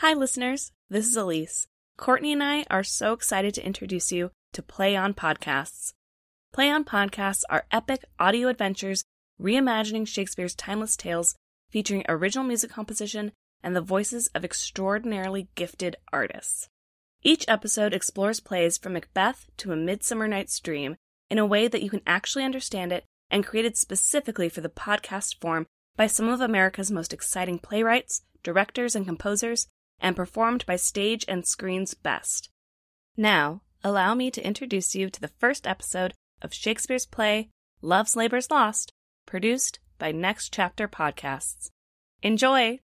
Hi, listeners. This is Elise. Courtney and I are so excited to introduce you to Play On Podcasts. Play On Podcasts are epic audio adventures reimagining Shakespeare's timeless tales featuring original music composition and the voices of extraordinarily gifted artists. Each episode explores plays from Macbeth to A Midsummer Night's Dream in a way that you can actually understand it and created specifically for the podcast form by some of America's most exciting playwrights, directors, and composers, and performed by stage and screen's best. Now, allow me to introduce you to the first episode of Shakespeare's play, Love's Labour's Lost, produced by Next Chapter Podcasts. Enjoy!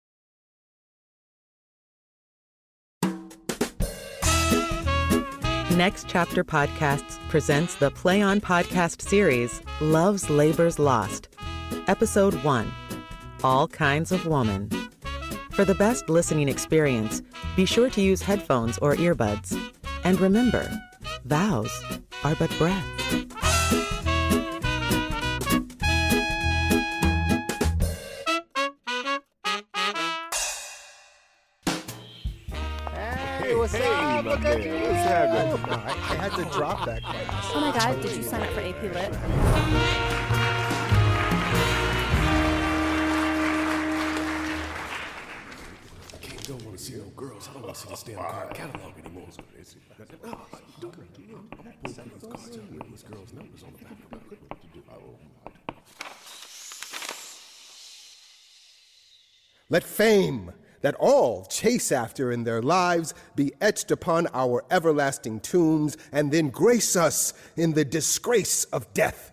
Next Chapter Podcasts presents the Play On Podcast series, Love's Labour's Lost. Episode 1 All Kinds of Woman. For the best listening experience, be sure to use headphones or earbuds. And remember, vows are but breath. Hey, what's up? Look at you. What's happening? I, I had to drop that class. Oh my god, did you sign up for AP Lit? Don't see this damn card catalog anymore. Don't. I'm these cards out with these girls' numbers on the back. Let fame that all chase after in their lives be etched upon our everlasting tombs, and then grace us in the disgrace of death,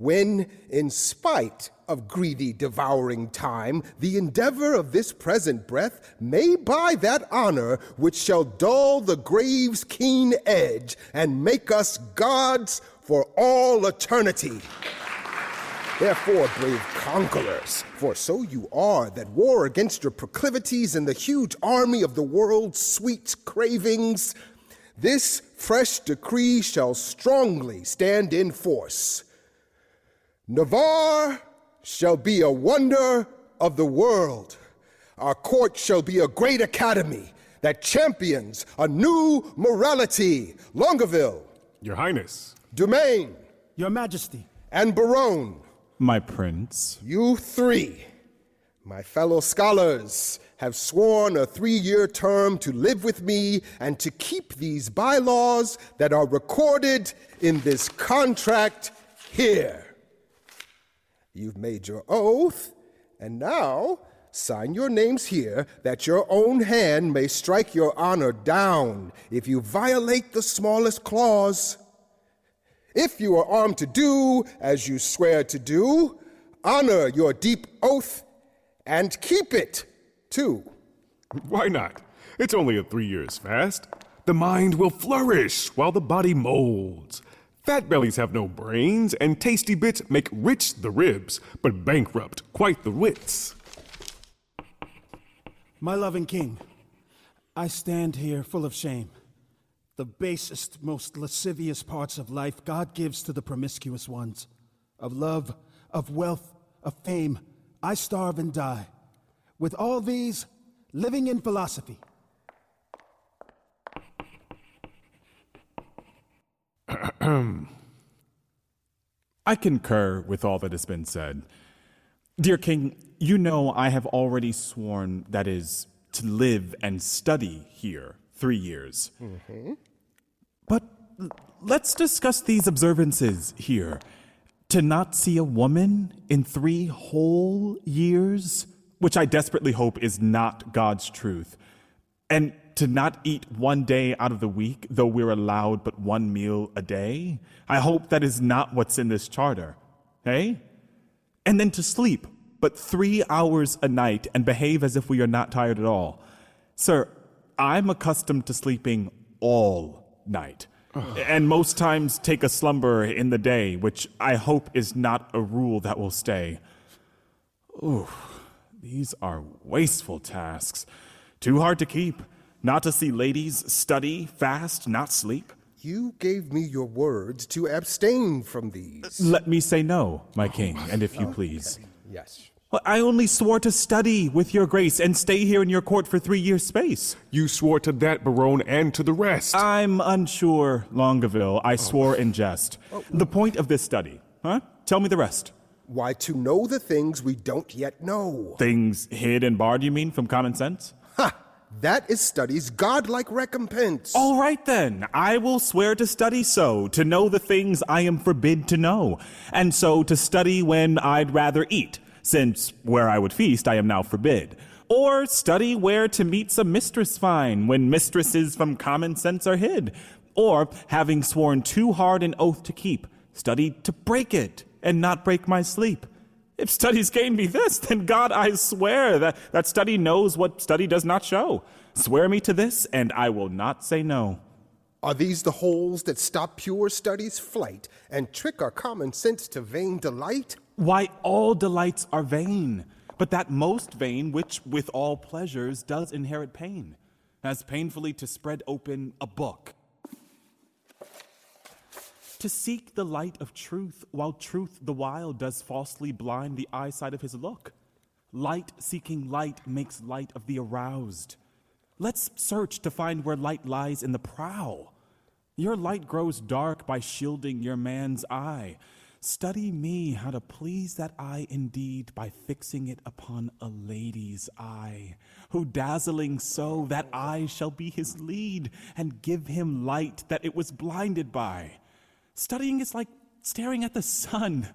when, in spite of greedy devouring time, the endeavor of this present breath may buy that honor which shall dull the grave's keen edge and make us gods for all eternity. Therefore, brave conquerors, for so you are that war against your proclivities and the huge army of the world's sweet cravings, this fresh decree shall strongly stand in force. Navarre shall be a wonder of the world. Our court shall be a great academy that champions a new morality. Longaville, Your Highness. Dumaine, Your Majesty. and Berowne. My prince. You three, my fellow scholars, have sworn a three year term to live with me and to keep these bylaws that are recorded in this contract here. You've made your oath, and now sign your names here that your own hand may strike your honor down if you violate the smallest clause. If you are armed to do as you swear to do, honor your deep oath and keep it too. Why not? It's only a three years fast. The mind will flourish while the body molds. Fat bellies have no brains, and tasty bits make rich the ribs, but bankrupt quite the wits. My loving king, I stand here full of shame. The basest, most lascivious parts of life God gives to the promiscuous ones. Of love, of wealth, of fame, I starve and die. With all these, living in philosophy. I concur with all that has been said. Dear King, you know I have already sworn, that is, to live and study here three years. But l- let's discuss these observances here. To not see a woman in three whole years, which I desperately hope is not God's truth, and to not eat one day out of the week, though we're allowed but one meal a day, I hope that is not what's in this charter. Eh? And then to sleep, but three hours a night and behave as if we are not tired at all. Sir, I'm accustomed to sleeping all night. and most times take a slumber in the day, which I hope is not a rule that will stay. Ooh, these are wasteful tasks. Too hard to keep. Not to see ladies study, fast, not sleep. You gave me your words to abstain from these. Let me say no, my king, and if you oh, please. Yes. Well, I only swore to study with your grace and stay here in your court for three years' space. You swore to that, Berowne, and to the rest. I'm unsure, Longaville. I oh. swore in jest. Oh. The point of this study, huh? Tell me the rest. Why, to know the things we don't yet know. Things hid and barred, you mean, from common sense? Ha! That is study's godlike recompense. All right then, I will swear to study so, to know the things I am forbid to know, and so to study when I'd rather eat, since where I would feast I am now forbid. Or study where to meet some mistress fine, when mistresses from common sense are hid. Or, having sworn too hard an oath to keep, study to break it, and not break my sleep. If studies gain me this, then God, I swear that, that study knows what study does not show. Swear me to this, and I will not say no. Are these the holes that stop pure study's flight and trick our common sense to vain delight? Why, all delights are vain, but that most vain which with all pleasures does inherit pain, as painfully to spread open a book. To seek the light of truth, while truth the while does falsely blind the eyesight of his look. Light seeking light makes light of the aroused. Let's search to find where light lies in the prow. Your light grows dark by shielding your man's eye. Study me how to please that eye indeed by fixing it upon a lady's eye, who dazzling so that eye shall be his lead and give him light that it was blinded by. Studying is like staring at the sun.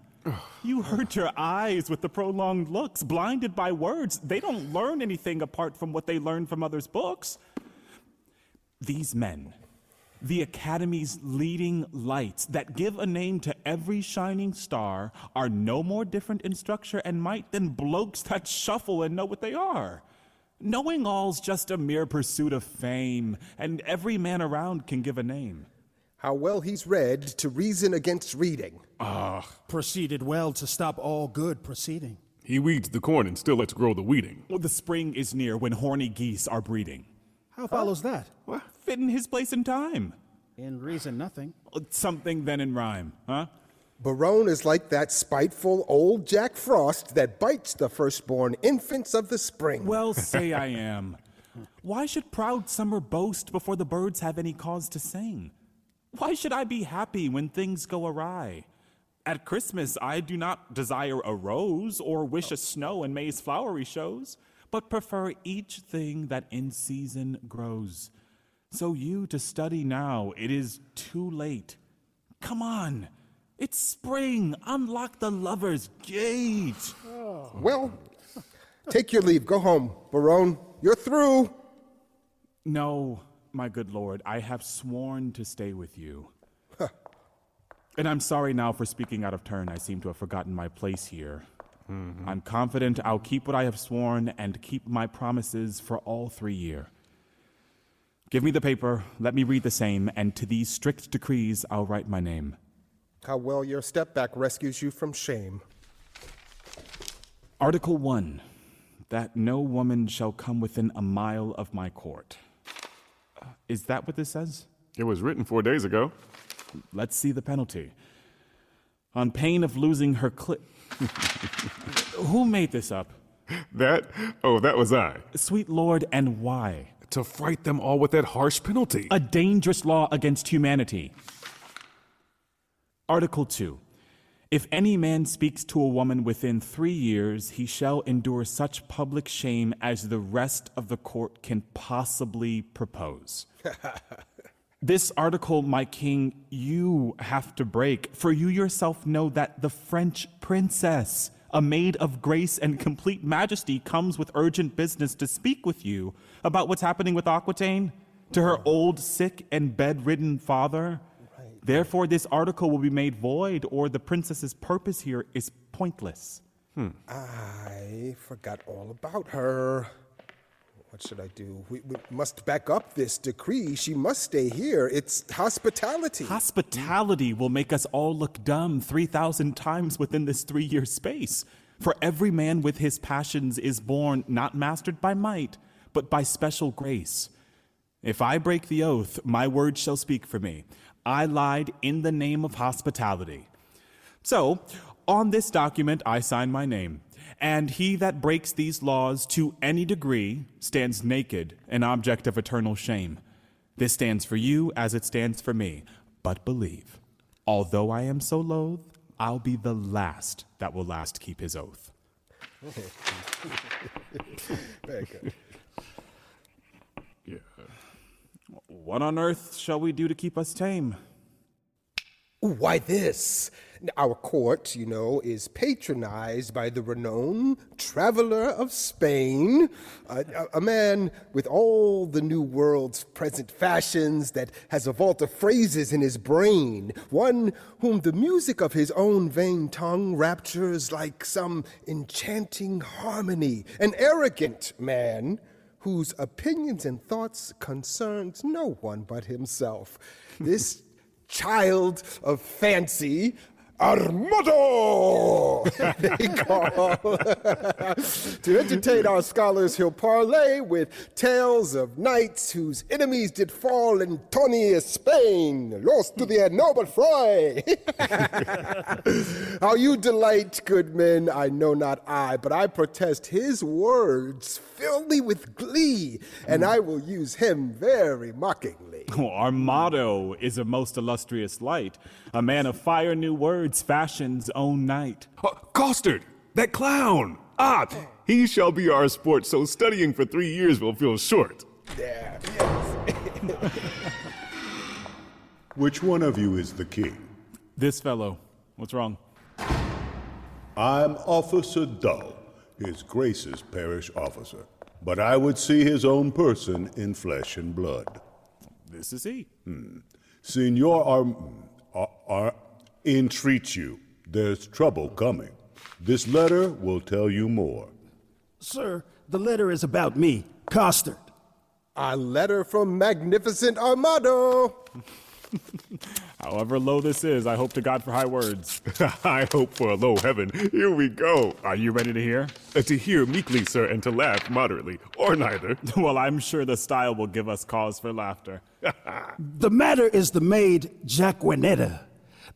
You hurt your eyes with the prolonged looks, blinded by words. They don't learn anything apart from what they learn from others' books. These men, the Academy's leading lights that give a name to every shining star, are no more different in structure and might than blokes that shuffle and know what they are. Knowing all's just a mere pursuit of fame, and every man around can give a name. How well he's read to reason against reading. Ah. Proceeded well to stop all good proceeding. He weeds the corn and still lets grow the weeding. Well, the spring is near when horny geese are breeding. How follows that? Fit in his place and time. In reason, nothing. Something then in rhyme, huh? Berowne is like that spiteful old Jack Frost that bites the firstborn infants of the spring. Well, say I am. Why should proud summer boast before the birds have any cause to sing? Why should I be happy when things go awry? At Christmas, I do not desire a rose or wish a snow in May's flowery shows, but prefer each thing that in season grows. So you to study now, it is too late. Come on, it's spring. Unlock the lover's gate. Oh. Well, take your leave. Go home, Berowne. You're through. No, my good lord, I have sworn to stay with you. and I'm sorry now for speaking out of turn. I seem to have forgotten my place here. Mm-hmm. I'm confident I'll keep what I have sworn and keep my promises for all three year. Give me the paper, let me read the same, and to these strict decrees I'll write my name. How well your step back rescues you from shame. Article 1 That no woman shall come within a mile of my court. Is that what this says? It was written four days ago. Let's see the penalty. On pain of losing her cli. Who made this up? That? Oh, that was I. Sweet Lord, and why? To fright them all with that harsh penalty. A dangerous law against humanity. Article 2. If any man speaks to a woman within three years, he shall endure such public shame as the rest of the court can possibly propose. This article, my king, you have to break, for you yourself know that the French princess, a maid of grace and complete majesty, comes with urgent business to speak with you about what's happening with Aquitaine to her old, sick, and bedridden father. Therefore, this article will be made void, or the princess's purpose here is pointless. Hmm. I forgot all about her. What should I do? We, we must back up this decree. She must stay here. It's hospitality. Hospitality will make us all look dumb 3,000 times within this three year space. For every man with his passions is born not mastered by might, but by special grace. If I break the oath, my word shall speak for me. I lied in the name of hospitality. So, on this document, I sign my name. And he that breaks these laws to any degree stands naked, an object of eternal shame. This stands for you as it stands for me. But believe, although I am so loath, I'll be the last that will last keep his oath. Very good. Yeah. What on earth shall we do to keep us tame? Why, this. Our court, you know, is patronized by the renowned traveler of Spain, a, a, man with all the new world's present fashions that has a vault of phrases in his brain, one whom the music of his own vain tongue raptures like some enchanting harmony, an arrogant man whose opinions and thoughts concerns no one but himself. This child of fancy, Armado! they call. to entertain our scholars, he'll parlay with tales of knights whose enemies did fall in Tony, Spain, lost to the noble Froy. How you delight, good men, I know not I, but I protest his words fill me with glee, and hmm. I will use him very mockingly. Oh, Armado is a most illustrious light. A man of fire, new words, fashion's own knight. Uh, Costard, that clown! Ah, he shall be our sport, so studying for three years will feel short. Yeah, yes. Which one of you is the king? This fellow. What's wrong? I'm Officer Dull, His Grace's parish officer. But I would see his own person in flesh and blood. This is he. Hmm. Senor Ar- Ar- Ar- entreat you. There's trouble coming. This letter will tell you more. Sir, the letter is about me, Costard. A letter from Magnificent Armado. However low this is, I hope to God for high words. I hope for a low heaven. Here we go. Are you ready to hear? Uh, to hear meekly, sir, and to laugh moderately, or neither. well, I'm sure the style will give us cause for laughter. The matter is the maid Jaquenetta.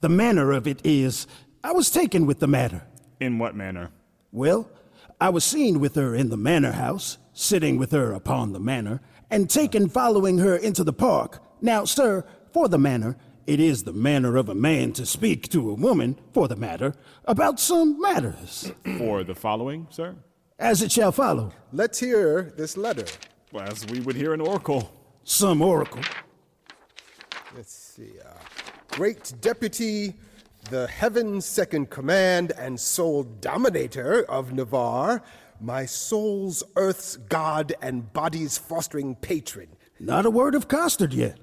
The manner of it is, I was taken with the matter. In what manner? Well, I was seen with her in the manor house, sitting with her upon the manor, and taken following her into the park. Now, sir, for the manner, it is the manner of a man to speak to a woman, for the matter, about some matters, For the following, sir? as it shall follow. Let's hear this letter. Well, as we would hear an oracle. Some oracle. Let's see. Uh, Great Deputy, the Heaven's Second Command and sole dominator of Navarre, my soul's earth's god and body's fostering patron. Not a word of Costard yet.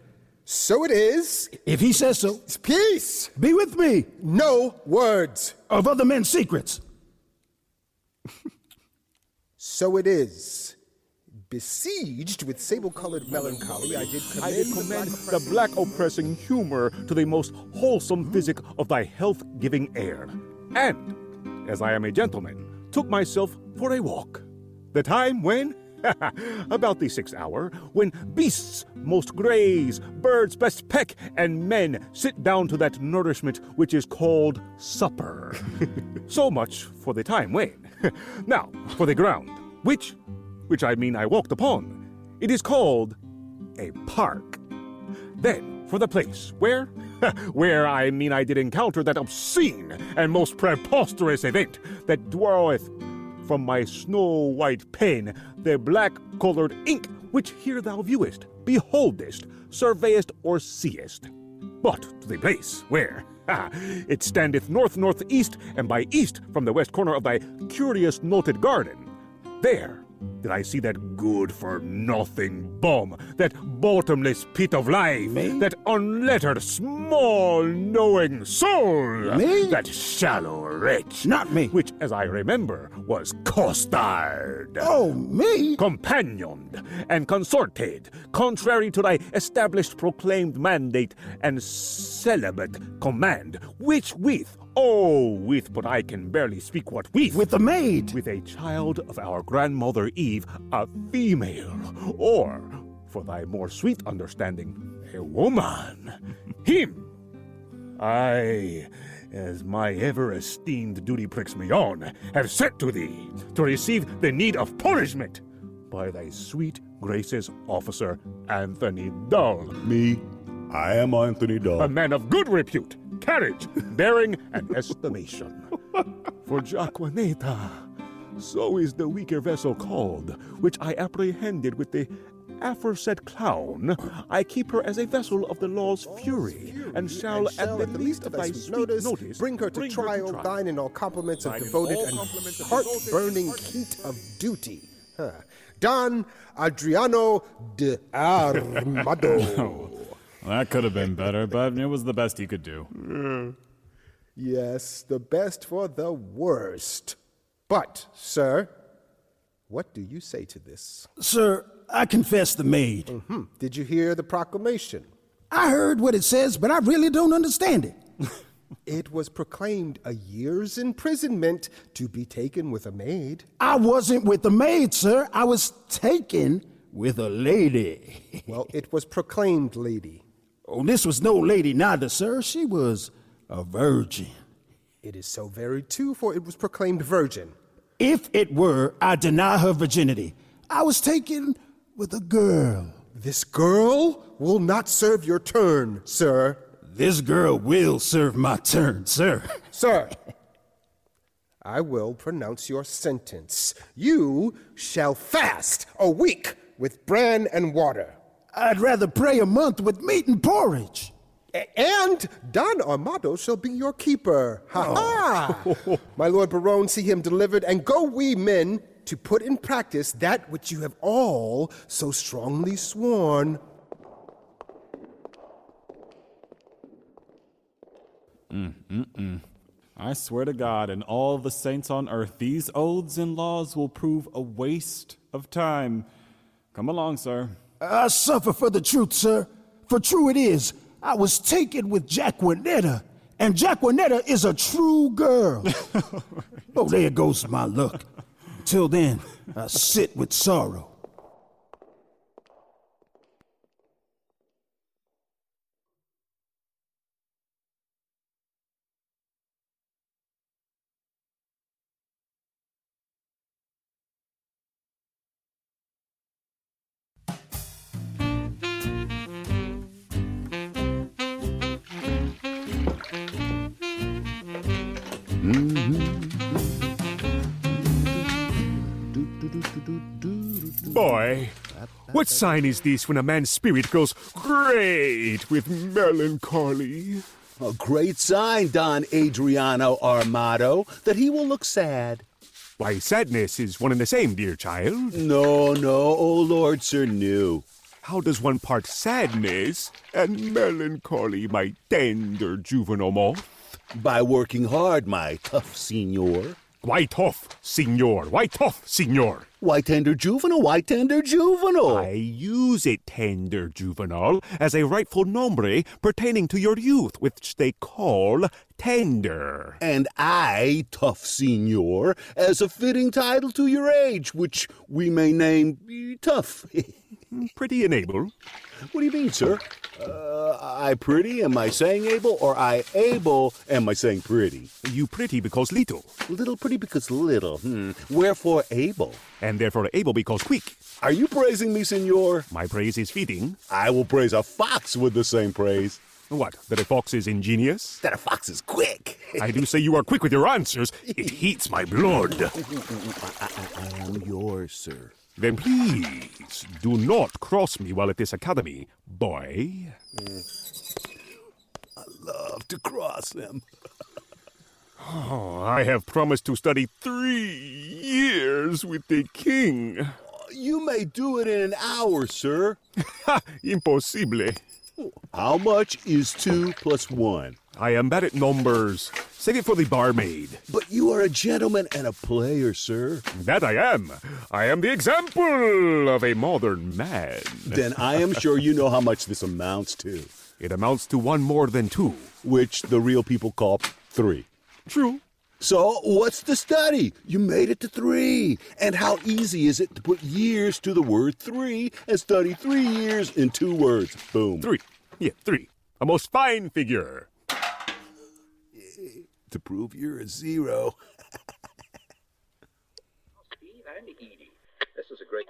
So it is. If he says so, Peace. be with me No words. of other men's secrets. So it is. Besieged with sable colored melancholy, I did commend, I did commend the black oppressing humor to the most wholesome physic of thy health giving air. And, as I am a gentleman, took myself for a walk. The time when? About the sixth hour, when beasts most graze, birds best peck, and men sit down to that nourishment which is called supper. so much for the time when. now, for the ground, which, which I mean I walked upon. It is called a park. Then, for the place where, where I mean I did encounter that obscene and most preposterous event that draweth from my snow white pen the black colored ink which here thou viewest, beholdest, surveyest, or seest. But to the place where, ha, it standeth north northeast, and by east from the west corner of thy curious noted garden, there did I see that good for nothing bum, that bottomless pit of life, that unlettered, small knowing soul, Me? that shallow wretch, Not me. which, as I remember, was Costard Oh, me? companioned and consorted, contrary to thy established proclaimed mandate and celibate command, which with, oh, with, but I can barely speak what with, With the maid. with a child of our grandmother Eve, a female, or, for thy more sweet understanding, a woman, him, I as my ever esteemed duty pricks me on, have set to thee to receive the need of punishment by thy sweet grace's officer, Anthony Dull. Me, I am Anthony Dull. A man of good repute, carriage, bearing, and estimation. For Jaquenetta, so is the weaker vessel called, which I apprehended with the aforesaid clown. I keep her as a vessel of the law's fury, and shall, at the least of thy sweet notice, notice, bring her to trial, thine in all compliments of devoted and heart-burning heat of duty. Huh. Don Adriano de Armado. That could have been better, but it was the best he could do. yes, the best for the worst. But, sir, what do you say to this? Sir, I confess the maid. Hmm. Did you hear the proclamation? I heard what it says, but I really don't understand it. It was proclaimed a year's imprisonment to be taken with a maid. I wasn't with the maid, sir. I was taken with a lady. Well, it was proclaimed, lady. Oh, this was no lady neither, sir. She was a virgin. It is so very too, for it was proclaimed virgin. If it were, I deny her virginity. I was taken with a girl. This girl will not serve your turn, sir. This girl will serve my turn, sir. Sir, I will pronounce your sentence. You shall fast a week with bran and water. I'd rather pray a month with meat and porridge. And Don Armado shall be your keeper. Ha ha! My lord Berowne, see him delivered, and go we men to put in practice that which you have all so strongly sworn. Mm, mm, mm. I swear to God and all the saints on earth, these oaths and laws will prove a waste of time. Come along, sir. I suffer for the truth, sir. For true it is, I was taken with Jaquenetta, and Jaquenetta is a true girl. oh, there goes my luck. Till then, I sit with sorrow. Boy, what sign is this when a man's spirit goes great with melancholy? A great sign, Don Adriano Armado, that he will look sad. Why, sadness is one and the same, dear child. No, no, oh Lord, sir, no. How does one part sadness and melancholy, my tender juvenile moth? By working hard, my tough senor. Why tough, signor? Why tough, signor? Why tender juvenile? Why tender juvenile? I use it, tender juvenile, as a rightful nombre pertaining to your youth, which they call tender. And I, tough senor, as a fitting title to your age, which we may name eh, tough. Pretty and able. What do you mean, sir? Uh, I pretty, am I saying able, or I able, am I saying pretty? You pretty because little, Little pretty because little, hmm. Wherefore able? and therefore able because quick. Are you praising me, senor? My praise is fitting. I will praise a fox with the same praise. What, that a fox is ingenious? That a fox is quick. I do say you are quick with your answers. It heats my blood. I am yours, sir. Then please do not cross me while at this academy, boy. Mm. I love to cross them. Oh, I have promised to study three years with the king. You may do it in an hour, sir. Impossible. How much is two plus one? I am bad at numbers. Save it for the barmaid. But you are a gentleman and a player, sir. That I am. I am the example of a modern man. Then I am sure you know how much this amounts to, It amounts to one more than two. which the real people call three. True. So, what's the study? You made it to three. And how easy is it to put years to the word three and study three years in two words? Boom. Three. Yeah, three. A most fine figure. to prove you're a zero. Steve and Edie. This is a great.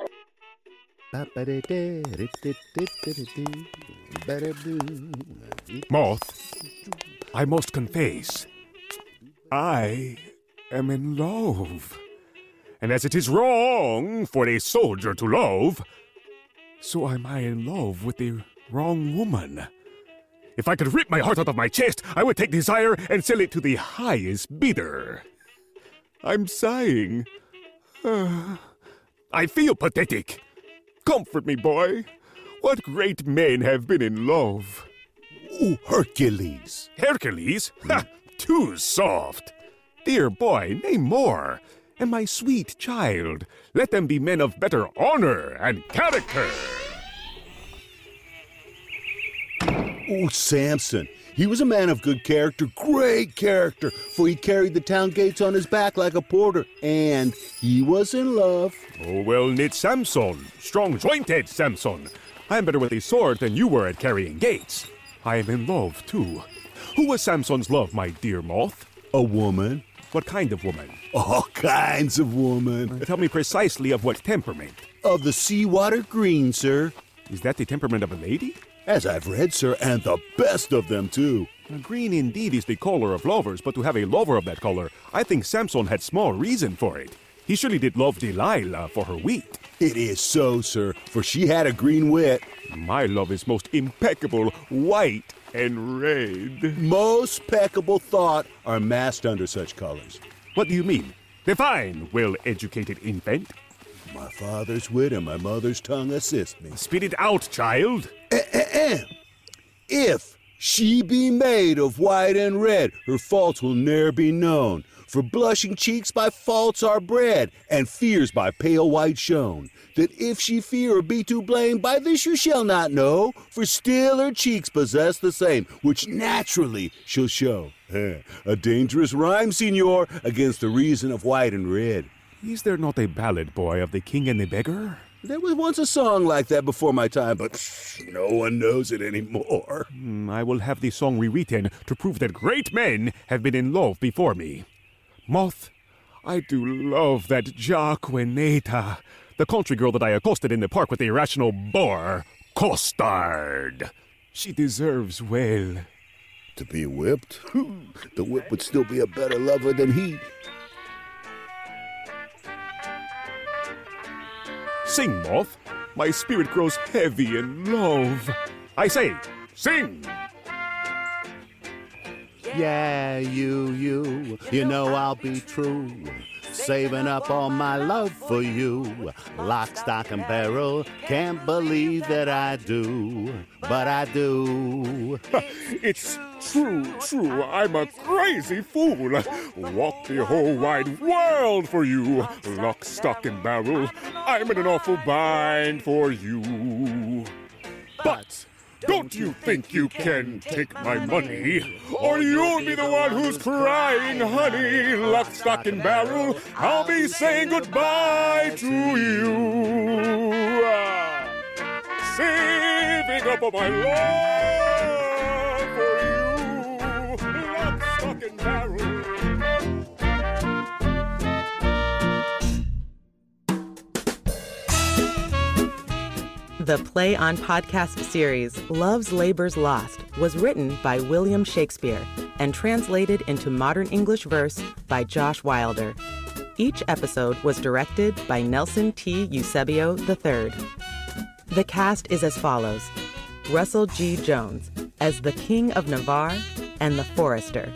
Moth, I must confess, I am in love. And as it is wrong for a soldier to love, so am I in love with the wrong woman. If I could rip my heart out of my chest, I would take desire and sell it to the highest bidder. I'm sighing. Ah, I feel pathetic. Comfort me, boy. What great men have been in love? Ooh, Hercules. Hercules? Ha! Too soft. Dear boy, nay more. And my sweet child, let them be men of better honor and character. Oh, Samson. He was a man of good character, great character, for he carried the town gates on his back like a porter, and he was in love. Oh, well knit Samson, strong jointed Samson. I am better with a sword than you were at carrying gates. I am in love, too. Who was Samson's love, my dear moth? A woman. What kind of woman? All kinds of woman. Tell me precisely of what temperament. Of the seawater green, sir. Is that the temperament of a lady? As I've read, sir, and the best of them, too. Green indeed is the color of lovers, but to have a lover of that color, I think Samson had small reason for it. He surely did love Delilah for her wheat. It is so, sir, for she had a green wit. My love is most impeccable, white and red. Most peccable thought are masked under such colors. What do you mean? Define, well educated infant. My father's wit and my mother's tongue assist me. Spit it out, child. Eh, If she be made of white and red, her faults will ne'er be known. For blushing cheeks by faults are bred, and fears by pale white shown. That if she fear or be to blame, by this you shall not know. For still her cheeks possess the same, which naturally she'll show. A dangerous rhyme, senor, against the reason of white and red. Is there not a ballad, boy, of the king and the beggar? There was once a song like that before my time, but no one knows it anymore. Hmm, I will have the song rewritten to prove that great men have been in love before me. Moth, I do love that Jaquenetta, the country girl that I accosted in the park with the irrational boar, Costard. She deserves well. To be whipped? the whip would still be a better lover than he. Sing, Moth. My spirit grows heavy in love. I say, sing! Yeah, you, you, you know I'll be true. Saving up all my love for you. Lock, stock, and barrel, can't believe that I do, but I do. It's true, true, I'm a crazy fool. Walk the whole wide world for you. Lock, stock, and barrel, I'm in an awful bind for you. But don't you think you can take my money? Or you'll be the one who's crying, honey. Lock, stock, and barrel, I'll be saying goodbye to you. Ah, Saving up my love The Play on Podcast series, Love's Labor's Lost, was written by William Shakespeare and translated into modern English verse by Josh Wilder. Each episode was directed by Nelson T. Eusebio III. The cast is as follows Russell G. Jones as the King of Navarre and the Forester,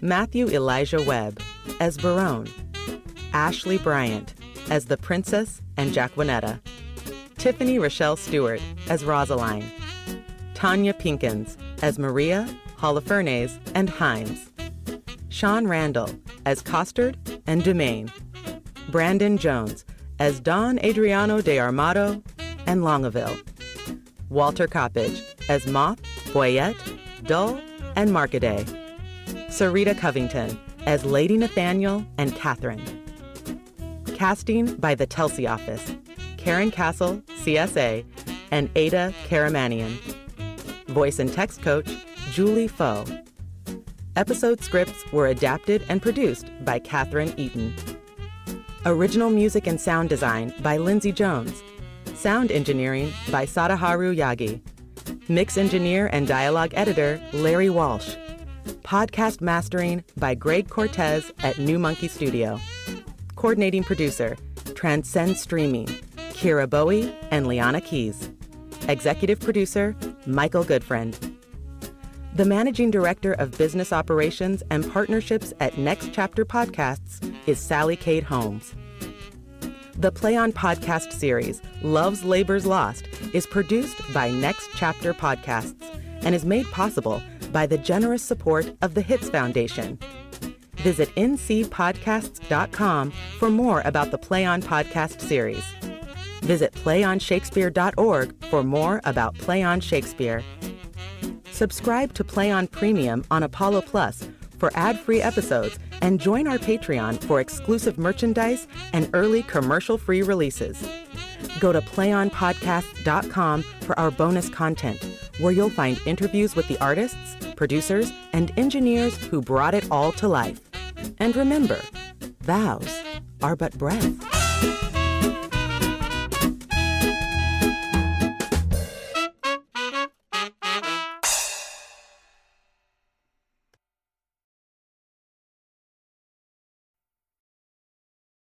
Matthew Elijah Webb as Berowne, Ashley Bryant as the Princess and Jaquenetta. Tiffany Rochelle Stewart as Rosaline, Tonya Pinkins as Maria, Holofernes, and Himes, Sean Randall as Costard and Dumaine, Brandon Jones as Don Adriano de Armado and Longaville, Walter Coppage as Moth, Boyet, Dull, and Markaday, Sarita Covington as Lady Nathaniel and Catherine. Casting by the Telsey office. Karyn Casl, CSA, and Ada Karamanian. Voice and text coach, Julie Foh. Episode scripts were adapted and produced by Katherine Eaton. Original music and sound design by Lindsay Jones. Sound engineering by Sadaharu Yagi. Mix engineer and dialogue editor Larry Walsh. Podcast mastering by Greg Cortez at New Monkey Studio. Coordinating producer Transcend Streaming, Kira Bowie and Liana Keys. Executive producer Michael Goodfriend. The managing director of business operations and partnerships at Next Chapter Podcasts is Sally Kate Holmes. The Play On podcast series, Love's Labor's Lost, is produced by Next Chapter Podcasts and is made possible by the generous support of the Hitz Foundation. Visit ncpodcasts.com for more about the Play On podcast series. Visit playonshakespeare.org for more about Play On Shakespeare. Subscribe to Play On Premium on Apollo Plus for ad-free episodes and join our Patreon for exclusive merchandise and early commercial-free releases. Go to playonpodcast.com for our bonus content, where you'll find interviews with the artists, producers, and engineers who brought it all to life. And remember, vows are but breath.